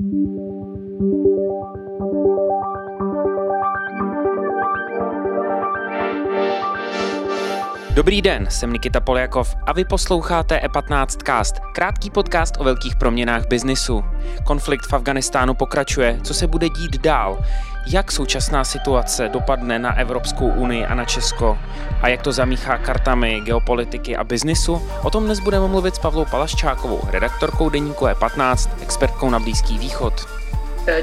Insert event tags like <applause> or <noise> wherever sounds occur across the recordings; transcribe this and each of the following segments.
Thank you. Dobrý den, jsem Nikita Poljakov a vy posloucháte E15 Cast, krátký podcast o velkých proměnách biznisu. Konflikt v Afganistánu pokračuje, co se bude dít dál, jak současná situace dopadne na Evropskou unii a na Česko a jak to zamíchá kartami geopolitiky a biznisu, o tom dnes budeme mluvit s Pavlou Palaščákovou, redaktorkou deníku E15, expertkou na Blízký východ.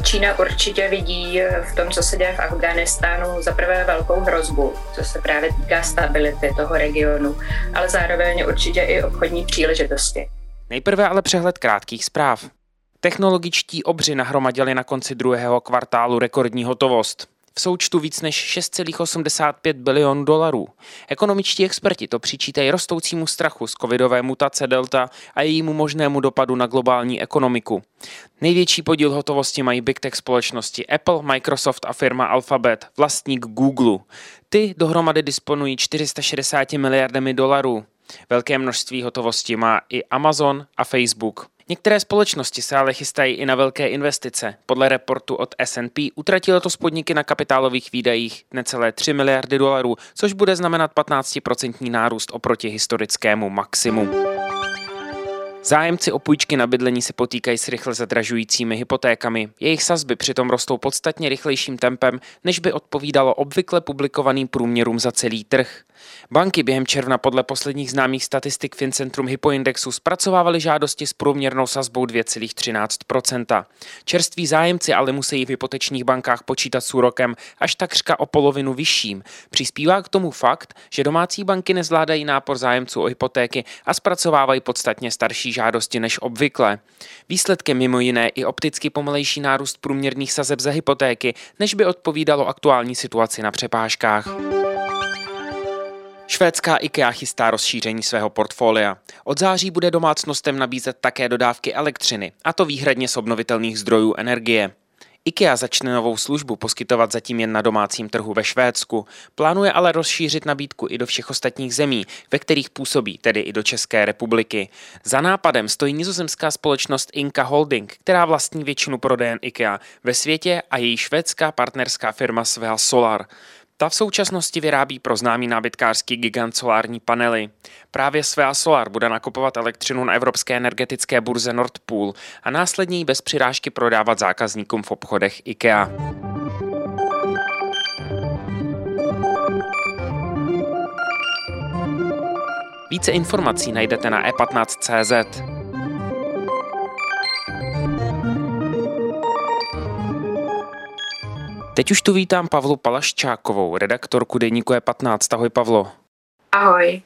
Čína určitě vidí v tom, co se děje v Afghánistánu, za prvé velkou hrozbu, co se právě týká stability toho regionu, ale zároveň určitě i obchodní příležitosti. Nejprve ale přehled krátkých zpráv. Technologičtí obři nahromadili na konci druhého kvartálu rekordní hotovost v součtu víc než 6,85 bilionů dolarů. Ekonomičtí experti to přičítají rostoucímu strachu z covidové mutace Delta a jejímu možnému dopadu na globální ekonomiku. Největší podíl hotovosti mají big tech společnosti Apple, Microsoft a firma Alphabet, vlastník Google. Ty dohromady disponují 460 miliardami dolarů. Velké množství hotovosti má i Amazon a Facebook. Některé společnosti se ale chystají i na velké investice. Podle reportu od S&P utratilo to podniky na kapitálových výdajích necelé 3 miliardy dolarů, což bude znamenat 15% nárůst oproti historickému maximu. Zájemci o půjčky na bydlení se potýkají s rychle zadražujícími hypotékami. Jejich sazby přitom rostou podstatně rychlejším tempem, než by odpovídalo obvykle publikovaným průměrům za celý trh. Banky během června podle posledních známých statistik Fincentrum Hypoindexu zpracovávaly žádosti s průměrnou sazbou 2,13 Čerství zájemci ale musí v hypotečních bankách počítat s úrokem až takřka o polovinu vyšším. Přispívá k tomu fakt, že domácí banky nezvládají nápor zájemců o hypotéky a zpracovávají podstatně starší žádosti než obvykle. Výsledkem mimo jiné i opticky pomalejší nárůst průměrných sazeb za hypotéky, než by odpovídalo aktuální situaci na přepážkách. Švédská IKEA chystá rozšíření svého portfolia. Od září bude domácnostem nabízet také dodávky elektřiny, a to výhradně z obnovitelných zdrojů energie. IKEA začne novou službu poskytovat zatím jen na domácím trhu ve Švédsku, plánuje ale rozšířit nabídku i do všech ostatních zemí, ve kterých působí, tedy i do České republiky. Za nápadem stojí nizozemská společnost Inka Holding, která vlastní většinu prodejen IKEA ve světě a její švédská partnerská firma Svea Solar. Ta v současnosti vyrábí pro známý nábytkářský gigant solární panely. Právě Svea Solar bude nakupovat elektřinu na evropské energetické burze Nord Pool a následně ji bez přirážky prodávat zákazníkům v obchodech IKEA. Více informací najdete na e15.cz. Teď už tu vítám Pavlu Palaščákovou, redaktorku deníku E15. Ahoj Pavlo. Ahoj.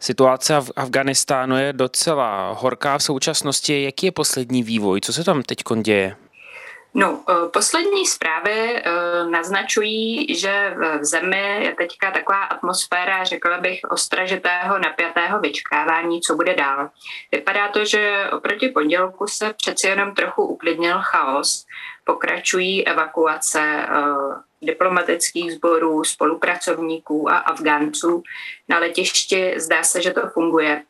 Situace v Afganistánu je docela horká v současnosti. Jaký je poslední vývoj? Co se tam teď děje? No, eh, poslední zprávy eh, naznačují, že v zemi je teďka taková atmosféra, řekla bych, ostražitého, napjatého vyčkávání, co bude dál. Vypadá to, že oproti pondělku se přeci jenom trochu uklidnil chaos, pokračují evakuace uh, diplomatických sborů, spolupracovníků a Afgánců. Na letišti zdá se, že to funguje,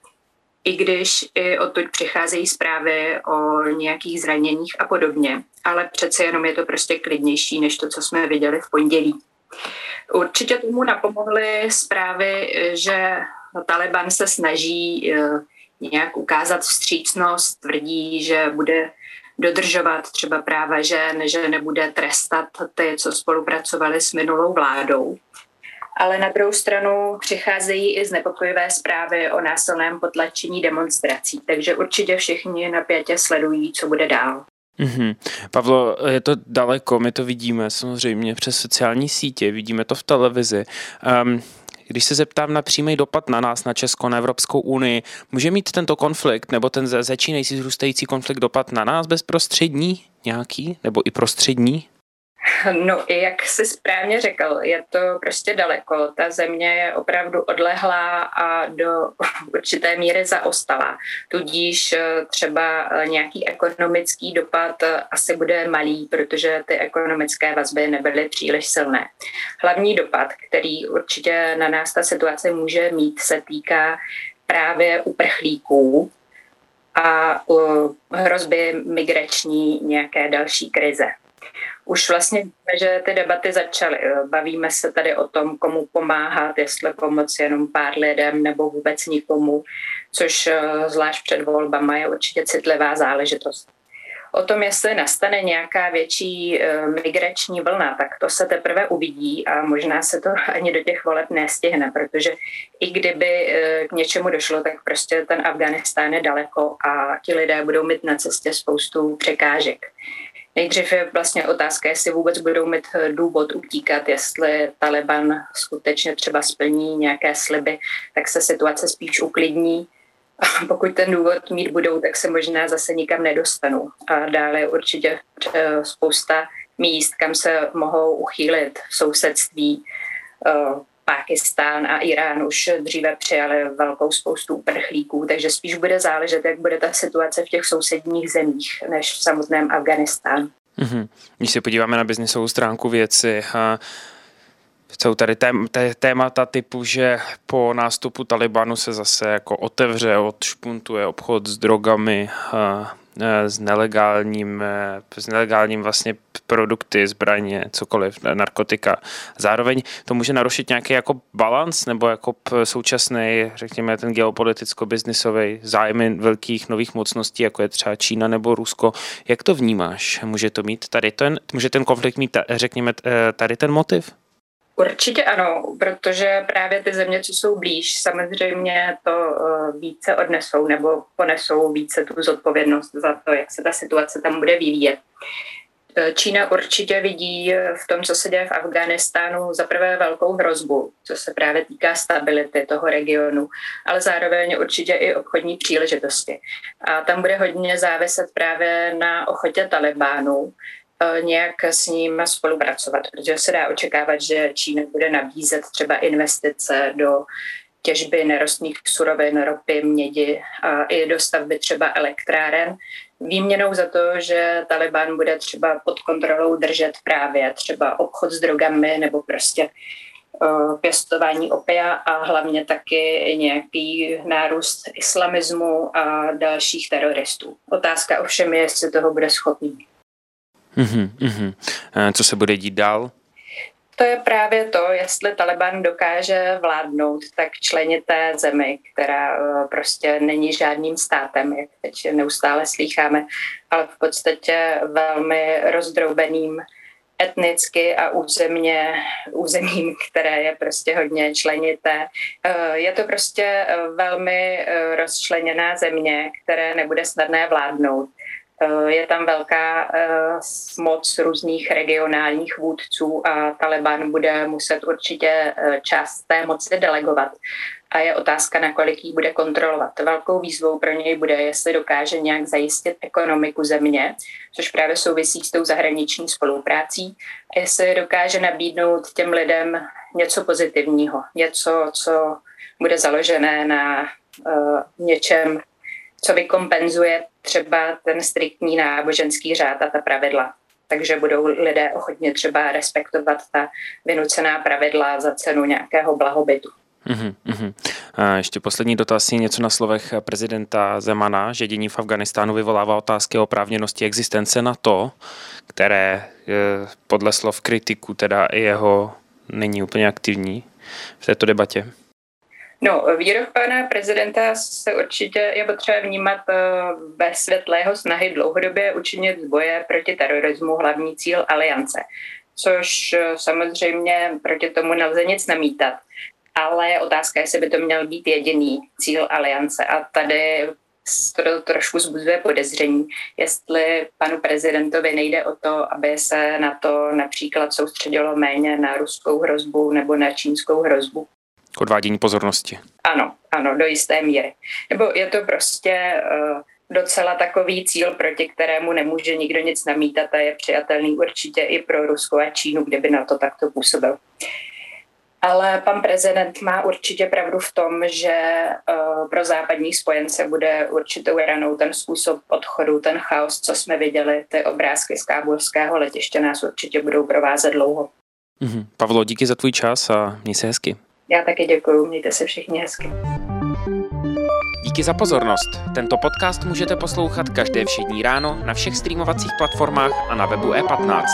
i když i odtud přicházejí zprávy o nějakých zraněních a podobně. Ale přece jenom je to prostě klidnější, než to, co jsme viděli v pondělí. Určitě tomu napomohly zprávy, že Taliban se snaží uh, nějak ukázat vstřícnost, tvrdí, že bude dodržovat třeba práva žen, že nebude trestat ty, co spolupracovali s minulou vládou. Ale na druhou stranu přicházejí i znepokojivé zprávy o násilném potlačení demonstrací, takže určitě všichni napětě sledují, co bude dál. Mm-hmm. Pavlo, je to daleko, my to vidíme samozřejmě přes sociální sítě, vidíme to v televizi. Um, když se zeptám na přímý dopad na nás, na Česko, na Evropskou unii, může mít tento konflikt nebo ten začínající zrůstající konflikt dopad na nás bezprostřední nějaký nebo i prostřední? <laughs> No, jak jsi správně řekl, je to prostě daleko. Ta země je opravdu odlehlá a do <laughs> určité míry zaostalá. Tudíž eh, třeba eh, nějaký ekonomický dopad eh, asi bude malý, protože ty ekonomické vazby nebyly příliš silné. Hlavní dopad, který určitě na nás ta situace může mít, se týká právě uprchlíků, a hrozby migrační nějaké další krize. Už vlastně víme, že ty debaty začaly. Bavíme se tady o tom, komu pomáhat, jestli pomoci jenom pár lidem nebo vůbec nikomu, což eh, zvlášť před volbama je určitě citlivá záležitost. O tom, jestli nastane nějaká větší eh, migrační vlna, tak to se teprve uvidí a možná se to <laughs> ani do těch voleb nestihne, protože i kdyby eh, k něčemu došlo, tak prostě ten Afganistán je daleko a ti lidé budou mít na cestě spoustu překážek. Nejdřív je vlastně otázka, jestli vůbec budou mít eh, důvod utíkat, jestli Taliban skutečně třeba splní nějaké sliby, tak se situace spíš uklidní a pokud ten důvod mít budou, tak se možná zase nikam nedostanou. A dále určitě eh, spousta míst, kam se mohou uchýlit v sousedství. Pákistán a Irán už dříve přijali velkou spoustu uprchlíků, takže spíš bude záležet, jak bude ta situace v těch sousedních zemích, než v samotném Afganistánu. Mm-hmm. Když se podíváme na biznisovou stránku věci, a jsou tady tém, té, témata typu, že po nástupu Talibanu se zase jako otevře, odšpuntuje obchod s drogami, a, s nelegálním, s nelegálním vlastně produkty, zbraně, cokoliv, narkotika. Zároveň to může narušit nějaký jako balans nebo jako současný, řekněme, ten geopoliticko-biznisový zájmy velkých nových mocností, jako je třeba Čína nebo Rusko. Jak to vnímáš? Může to mít tady ten, může ten konflikt mít, řekněme, tady ten motiv? Určitě ano, protože právě ty země, co jsou blíž, samozřejmě to eh, více odnesou nebo ponesou více tu zodpovědnost za to, jak se ta situace tam bude vyvíjet. Eh, Čína určitě vidí v tom, co se děje v Afghánistánu, za prvé velkou hrozbu, co se právě týká stability toho regionu, ale zároveň určitě i obchodní příležitosti. A tam bude hodně záviset právě na ochotě Talibánu, Eh, nějak s ním spolupracovat, protože se dá očekávat, že Čína bude nabízet třeba investice do těžby nerostných surovin, ropy, mědi a i do stavby třeba elektráren. Výměnou za to, že Taliban bude třeba pod kontrolou držet právě třeba obchod s drogami nebo prostě eh, pěstování opia a hlavně taky nějaký nárůst islamismu a dalších teroristů. Otázka ovšem je, jestli toho bude schopný. Mm-hmm. Co se bude dít dál? To je právě to, jestli Taliban dokáže vládnout tak členité zemi, která eh, prostě není žádným státem, jak teď neustále slýcháme, ale v podstatě velmi rozdroubeným etnicky a územně, územím, které je prostě hodně členité. Eh, je to prostě velmi rozčleněná země, které nebude snadné vládnout. Eh, je tam velká eh, moc různých regionálních vůdců a Taliban bude muset určitě eh, část té moci delegovat. A je otázka, nakolik ji bude kontrolovat. Velkou výzvou pro něj bude, jestli dokáže nějak zajistit ekonomiku země, což právě souvisí s tou zahraniční spoluprácí, a jestli dokáže nabídnout těm lidem něco pozitivního, něco, co bude založené na uh, něčem, co vykompenzuje třeba ten striktní náboženský řád a ta pravidla. Takže budou lidé ochotně třeba respektovat ta vynucená pravidla za cenu nějakého blahobytu. Uhum, A ještě poslední dotaz je něco na slovech prezidenta Zemana, že dění v Afganistánu vyvolává otázky o oprávněnosti existence na to, které podle slov kritiku teda i jeho není úplně aktivní v této debatě. No, výrok pana prezidenta se určitě je potřeba vnímat eh, ve světle jeho snahy dlouhodobě učinit z boje proti terorismu hlavní cíl aliance, což eh, samozřejmě proti tomu nelze nic namítat. Ale je otázka, jestli by to měl být jediný cíl aliance. A tady to trošku zbuzuje podezření, jestli panu prezidentovi nejde o to, aby se na to například soustředilo méně na ruskou hrozbu nebo na čínskou hrozbu k odvádění pozornosti. Ano, ano, do jisté míry. Nebo je to prostě uh, docela takový cíl, proti kterému nemůže nikdo nic namítat a je přijatelný určitě i pro Rusko a Čínu, kdyby na to takto působil. Ale pan prezident má určitě pravdu v tom, že uh, pro západní spojence bude určitou ranou ten způsob odchodu, ten chaos, co jsme viděli, ty obrázky z kábulského letiště nás určitě budou provázet dlouho. Mm-hmm. Pavlo, díky za tvůj čas a měj se hezky. Já taky děkuji, mějte se všichni hezky. Díky za pozornost. Tento podcast můžete poslouchat každé všední ráno na všech streamovacích platformách a na webu E15.